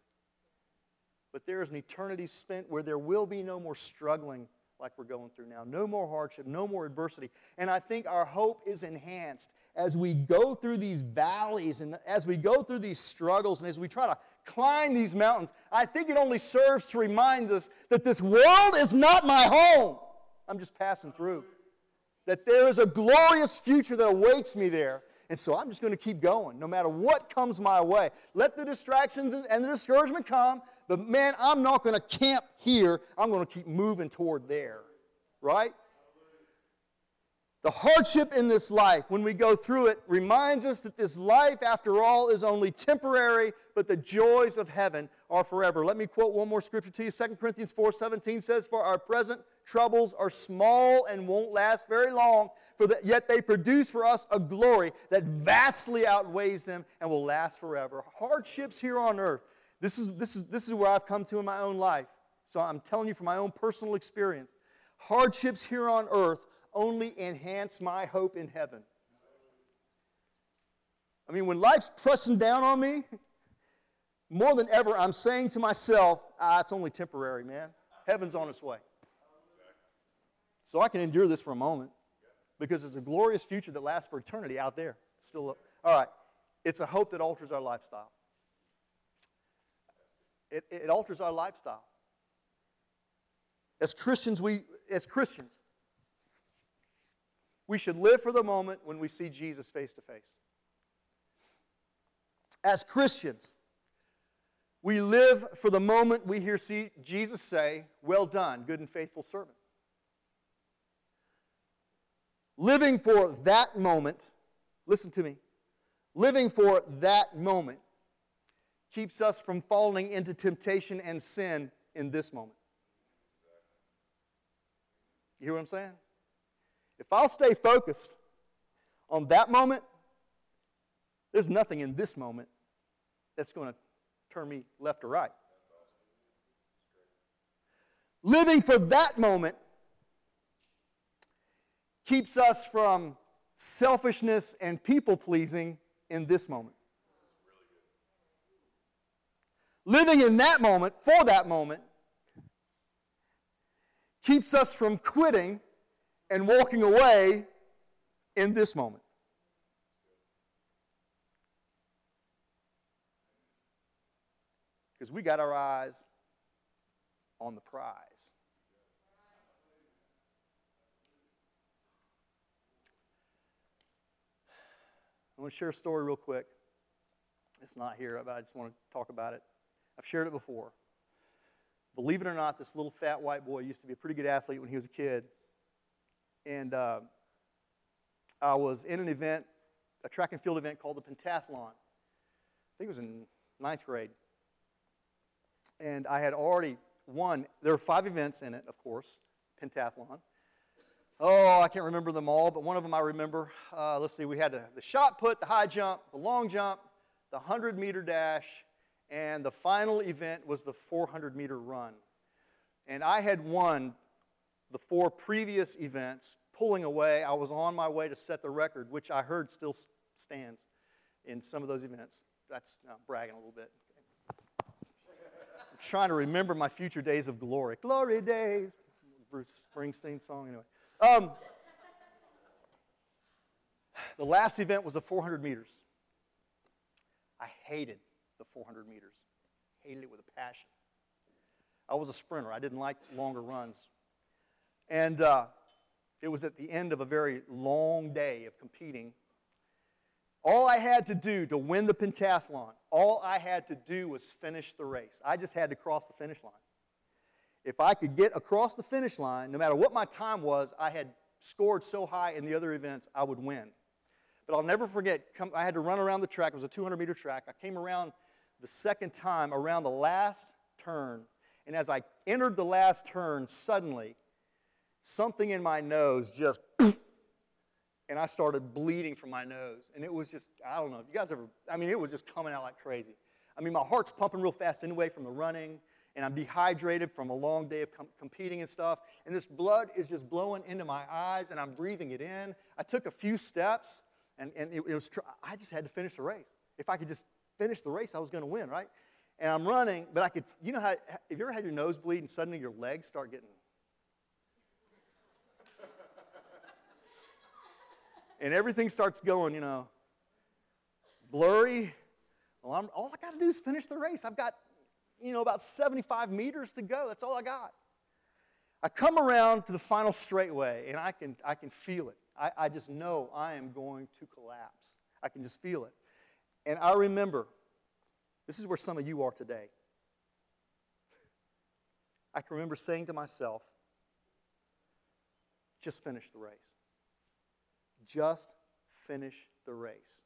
But there is an eternity spent where there will be no more struggling like we're going through now, no more hardship, no more adversity. And I think our hope is enhanced as we go through these valleys and as we go through these struggles and as we try to climb these mountains, I think it only serves to remind us that this world is not my home. I'm just passing through. That there is a glorious future that awaits me there. And so I'm just going to keep going no matter what comes my way. Let the distractions and the discouragement come, but man, I'm not going to camp here. I'm going to keep moving toward there. Right? The hardship in this life, when we go through it, reminds us that this life, after all, is only temporary, but the joys of heaven are forever. Let me quote one more scripture to you. 2 Corinthians 4:17 says, For our present troubles are small and won't last very long, for that, yet they produce for us a glory that vastly outweighs them and will last forever. Hardships here on earth. This is, this is, this is where I've come to in my own life. So I'm telling you from my own personal experience. Hardships here on earth only enhance my hope in heaven. I mean, when life's pressing down on me, more than ever, I'm saying to myself, ah, it's only temporary, man. Heaven's on its way. So I can endure this for a moment because it's a glorious future that lasts for eternity out there. Still. All right. It's a hope that alters our lifestyle. It, it alters our lifestyle. As Christians, we as Christians, we should live for the moment when we see Jesus face to face. As Christians, we live for the moment we hear see Jesus say, Well done, good and faithful servant. Living for that moment, listen to me, living for that moment keeps us from falling into temptation and sin in this moment. You hear what I'm saying? If I'll stay focused on that moment, there's nothing in this moment that's going to turn me left or right. Living for that moment keeps us from selfishness and people pleasing in this moment. Living in that moment, for that moment, keeps us from quitting and walking away in this moment. Because we got our eyes on the prize. I want to share a story real quick. It's not here, but I just want to talk about it. I've shared it before. Believe it or not, this little fat white boy used to be a pretty good athlete when he was a kid. And uh, I was in an event, a track and field event called the pentathlon. I think it was in ninth grade. And I had already won. There were five events in it, of course, pentathlon. Oh, I can't remember them all, but one of them I remember. Uh, let's see, we had the, the shot put, the high jump, the long jump, the 100 meter dash, and the final event was the 400 meter run. And I had won the four previous events, pulling away. I was on my way to set the record, which I heard still stands in some of those events. That's I'm bragging a little bit. I'm trying to remember my future days of glory. Glory days. Bruce Springsteen song, anyway. Um, the last event was the 400 meters. I hated the 400 meters, hated it with a passion. I was a sprinter. I didn't like longer runs. And uh, it was at the end of a very long day of competing. All I had to do to win the pentathlon, all I had to do was finish the race. I just had to cross the finish line. If I could get across the finish line, no matter what my time was, I had scored so high in the other events, I would win. But I'll never forget, come, I had to run around the track. It was a 200 meter track. I came around the second time around the last turn. And as I entered the last turn, suddenly, something in my nose just, and I started bleeding from my nose. And it was just, I don't know, if you guys ever, I mean, it was just coming out like crazy. I mean, my heart's pumping real fast anyway from the running and I'm dehydrated from a long day of com- competing and stuff. And this blood is just blowing into my eyes, and I'm breathing it in. I took a few steps, and, and it, it was tr- I just had to finish the race. If I could just finish the race, I was going to win, right? And I'm running, but I could, you know how, have you ever had your nose bleed and suddenly your legs start getting. And everything starts going, you know, blurry. Well, I'm, all I got to do is finish the race. I've got you know, about 75 meters to go. That's all I got. I come around to the final straightaway, and I can, I can feel it. I, I just know I am going to collapse. I can just feel it. And I remember, this is where some of you are today. I can remember saying to myself, just finish the race. Just finish the race.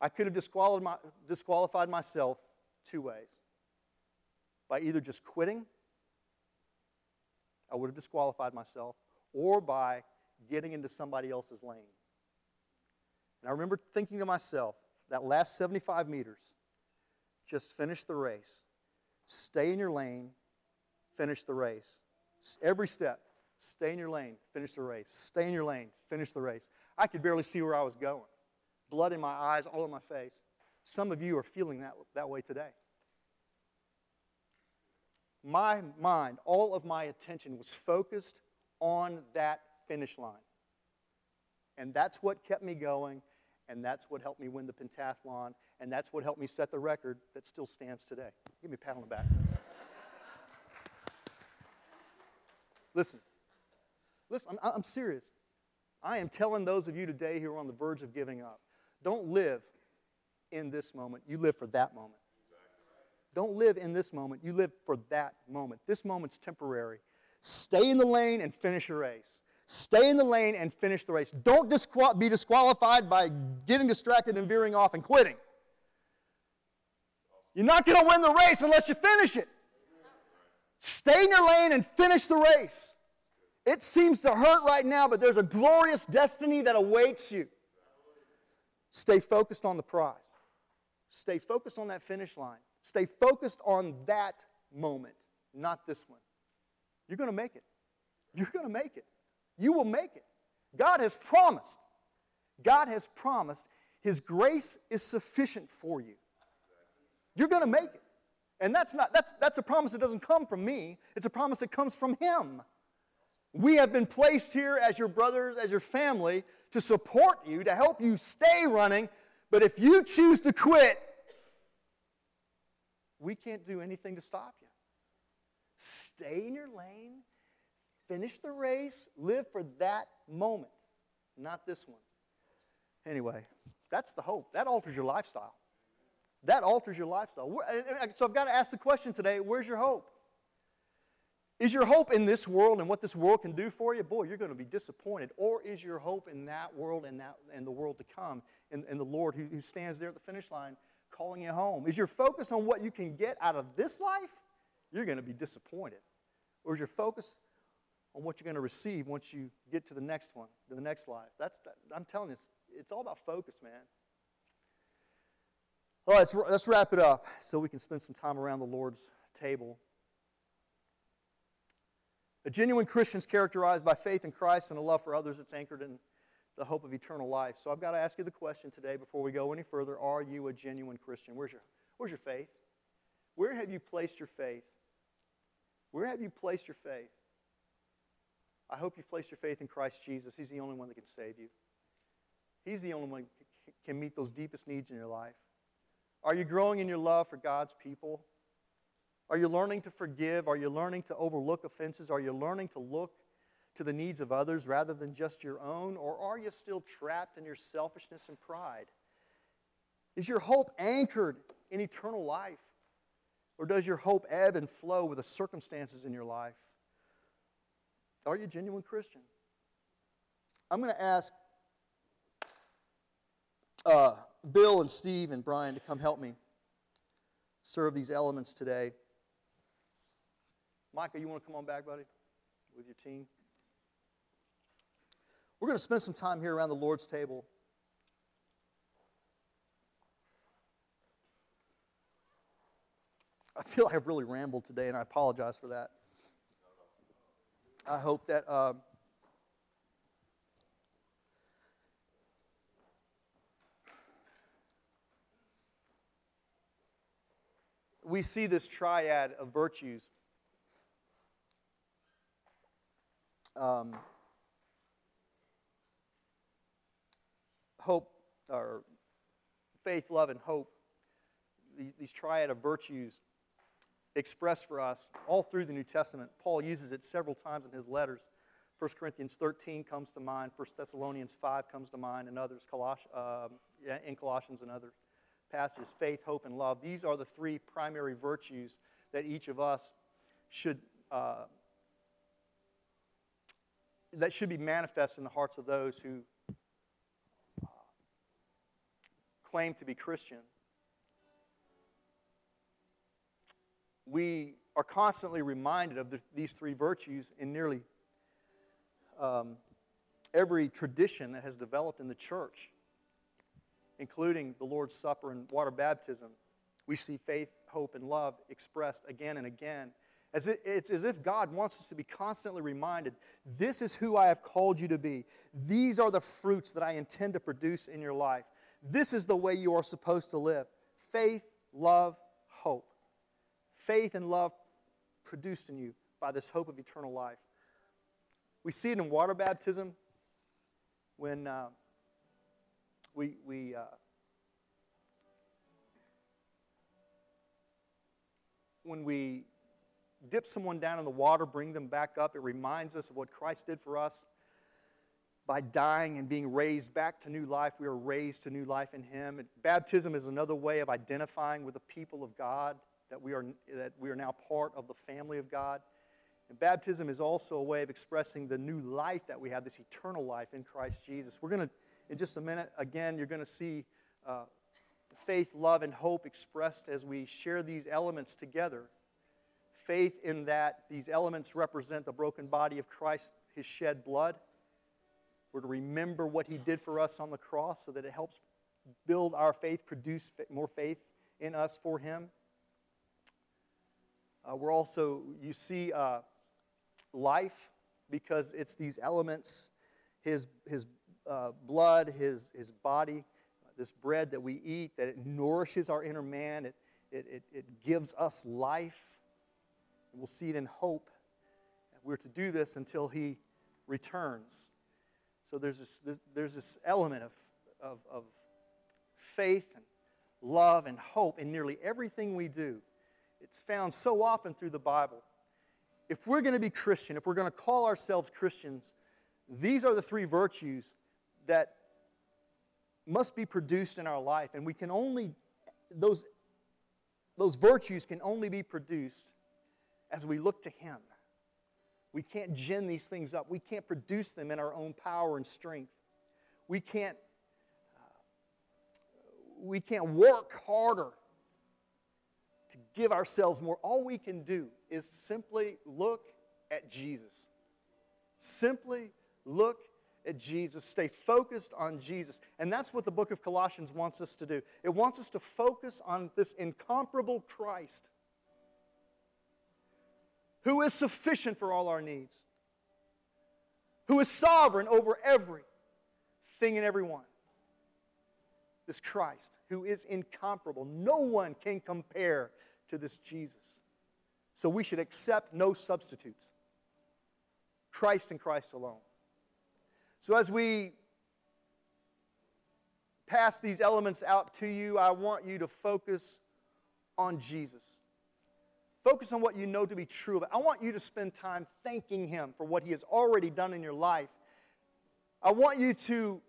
I could have disqualified, my, disqualified myself two ways by either just quitting, I would have disqualified myself, or by getting into somebody else's lane. And I remember thinking to myself, that last 75 meters, just finish the race. Stay in your lane, finish the race. Every step, stay in your lane, finish the race. Stay in your lane, finish the race. I could barely see where I was going. Blood in my eyes, all in my face. Some of you are feeling that, that way today. My mind, all of my attention was focused on that finish line. And that's what kept me going, and that's what helped me win the pentathlon, and that's what helped me set the record that still stands today. Give me a pat on the back. Listen, listen, I'm, I'm serious. I am telling those of you today who are on the verge of giving up don't live in this moment, you live for that moment. Don't live in this moment, you live for that moment. This moment's temporary. Stay in the lane and finish your race. Stay in the lane and finish the race. Don't disqual- be disqualified by getting distracted and veering off and quitting. You're not going to win the race unless you finish it. Stay in your lane and finish the race. It seems to hurt right now, but there's a glorious destiny that awaits you. Stay focused on the prize. Stay focused on that finish line. Stay focused on that moment, not this one. You're going to make it. You're going to make it. You will make it. God has promised. God has promised His grace is sufficient for you. You're going to make it. And that's not that's that's a promise that doesn't come from me. It's a promise that comes from him. We have been placed here as your brothers, as your family to support you, to help you stay running, but if you choose to quit, we can't do anything to stop you. Stay in your lane, finish the race, live for that moment, not this one. Anyway, that's the hope. That alters your lifestyle. That alters your lifestyle. So I've got to ask the question today where's your hope? Is your hope in this world and what this world can do for you? Boy, you're going to be disappointed. Or is your hope in that world and, that, and the world to come, and, and the Lord who, who stands there at the finish line calling you home? Is your focus on what you can get out of this life? You're going to be disappointed. Or is your focus on what you're going to receive once you get to the next one, to the next life? That's that, I'm telling you, it's, it's all about focus, man. All right, let's, let's wrap it up so we can spend some time around the Lord's table. A genuine Christian is characterized by faith in Christ and a love for others that's anchored in the hope of eternal life. So I've got to ask you the question today before we go any further Are you a genuine Christian? Where's your, where's your faith? Where have you placed your faith? Where have you placed your faith? I hope you've placed your faith in Christ Jesus. He's the only one that can save you. He's the only one that can meet those deepest needs in your life. Are you growing in your love for God's people? Are you learning to forgive? Are you learning to overlook offenses? Are you learning to look to the needs of others rather than just your own? Or are you still trapped in your selfishness and pride? Is your hope anchored in eternal life? Or does your hope ebb and flow with the circumstances in your life? Are you a genuine Christian? I'm going to ask uh, Bill and Steve and Brian to come help me serve these elements today. Micah, you want to come on back, buddy, with your team? We're going to spend some time here around the Lord's table. I feel like I've really rambled today, and I apologize for that. I hope that uh, we see this triad of virtues. Um, hope, or faith, love, and hope, these triad of virtues expressed for us all through the New Testament. Paul uses it several times in his letters. 1 Corinthians 13 comes to mind, 1 Thessalonians 5 comes to mind, and others, Coloss- uh, in Colossians and other passages faith, hope, and love. These are the three primary virtues that each of us should, uh, that should be manifest in the hearts of those who uh, claim to be Christian. We are constantly reminded of the, these three virtues in nearly um, every tradition that has developed in the church, including the Lord's Supper and water baptism. We see faith, hope, and love expressed again and again. As it, it's as if God wants us to be constantly reminded this is who I have called you to be. These are the fruits that I intend to produce in your life. This is the way you are supposed to live faith, love, hope. Faith and love produced in you by this hope of eternal life. We see it in water baptism when uh, we, we uh, when we dip someone down in the water, bring them back up, it reminds us of what Christ did for us. By dying and being raised back to new life, we are raised to new life in Him. And baptism is another way of identifying with the people of God, that we, are, that we are now part of the family of God. And baptism is also a way of expressing the new life that we have, this eternal life in Christ Jesus. We're going to, in just a minute, again, you're going to see uh, faith, love, and hope expressed as we share these elements together faith in that these elements represent the broken body of Christ, his shed blood. We're to remember what he did for us on the cross so that it helps build our faith, produce more faith in us for him. Uh, we're also, you see, uh, life because it's these elements his, his uh, blood, his, his body, this bread that we eat, that it nourishes our inner man, it, it, it, it gives us life. We'll see it in hope. We're to do this until He returns. So there's this, this there's this element of, of, of faith and love and hope in nearly everything we do. It's found so often through the Bible. If we're going to be Christian, if we're going to call ourselves Christians, these are the three virtues that must be produced in our life. And we can only, those, those virtues can only be produced as we look to Him. We can't gin these things up. We can't produce them in our own power and strength. We can't, uh, we can't work harder to give ourselves more. All we can do is simply look at Jesus. Simply look at Jesus. Stay focused on Jesus. And that's what the book of Colossians wants us to do. It wants us to focus on this incomparable Christ who is sufficient for all our needs, who is sovereign over everything and everyone. This Christ, who is incomparable. No one can compare to this Jesus. So we should accept no substitutes. Christ and Christ alone. So as we pass these elements out to you, I want you to focus on Jesus. Focus on what you know to be true. But I want you to spend time thanking Him for what He has already done in your life. I want you to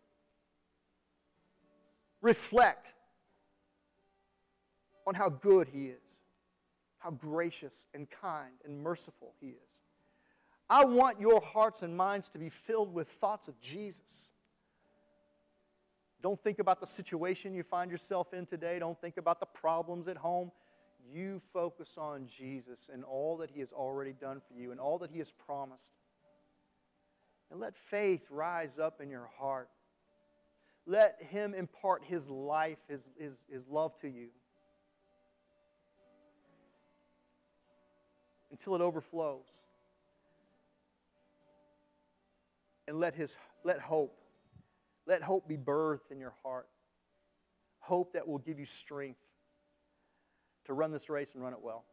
reflect on how good He is, how gracious and kind and merciful He is. I want your hearts and minds to be filled with thoughts of Jesus. Don't think about the situation you find yourself in today. Don't think about the problems at home you focus on Jesus and all that He has already done for you and all that He has promised. And let faith rise up in your heart. Let Him impart His life, His, His, His love to you until it overflows. And let, his, let hope, let hope be birthed in your heart. Hope that will give you strength to run this race and run it well.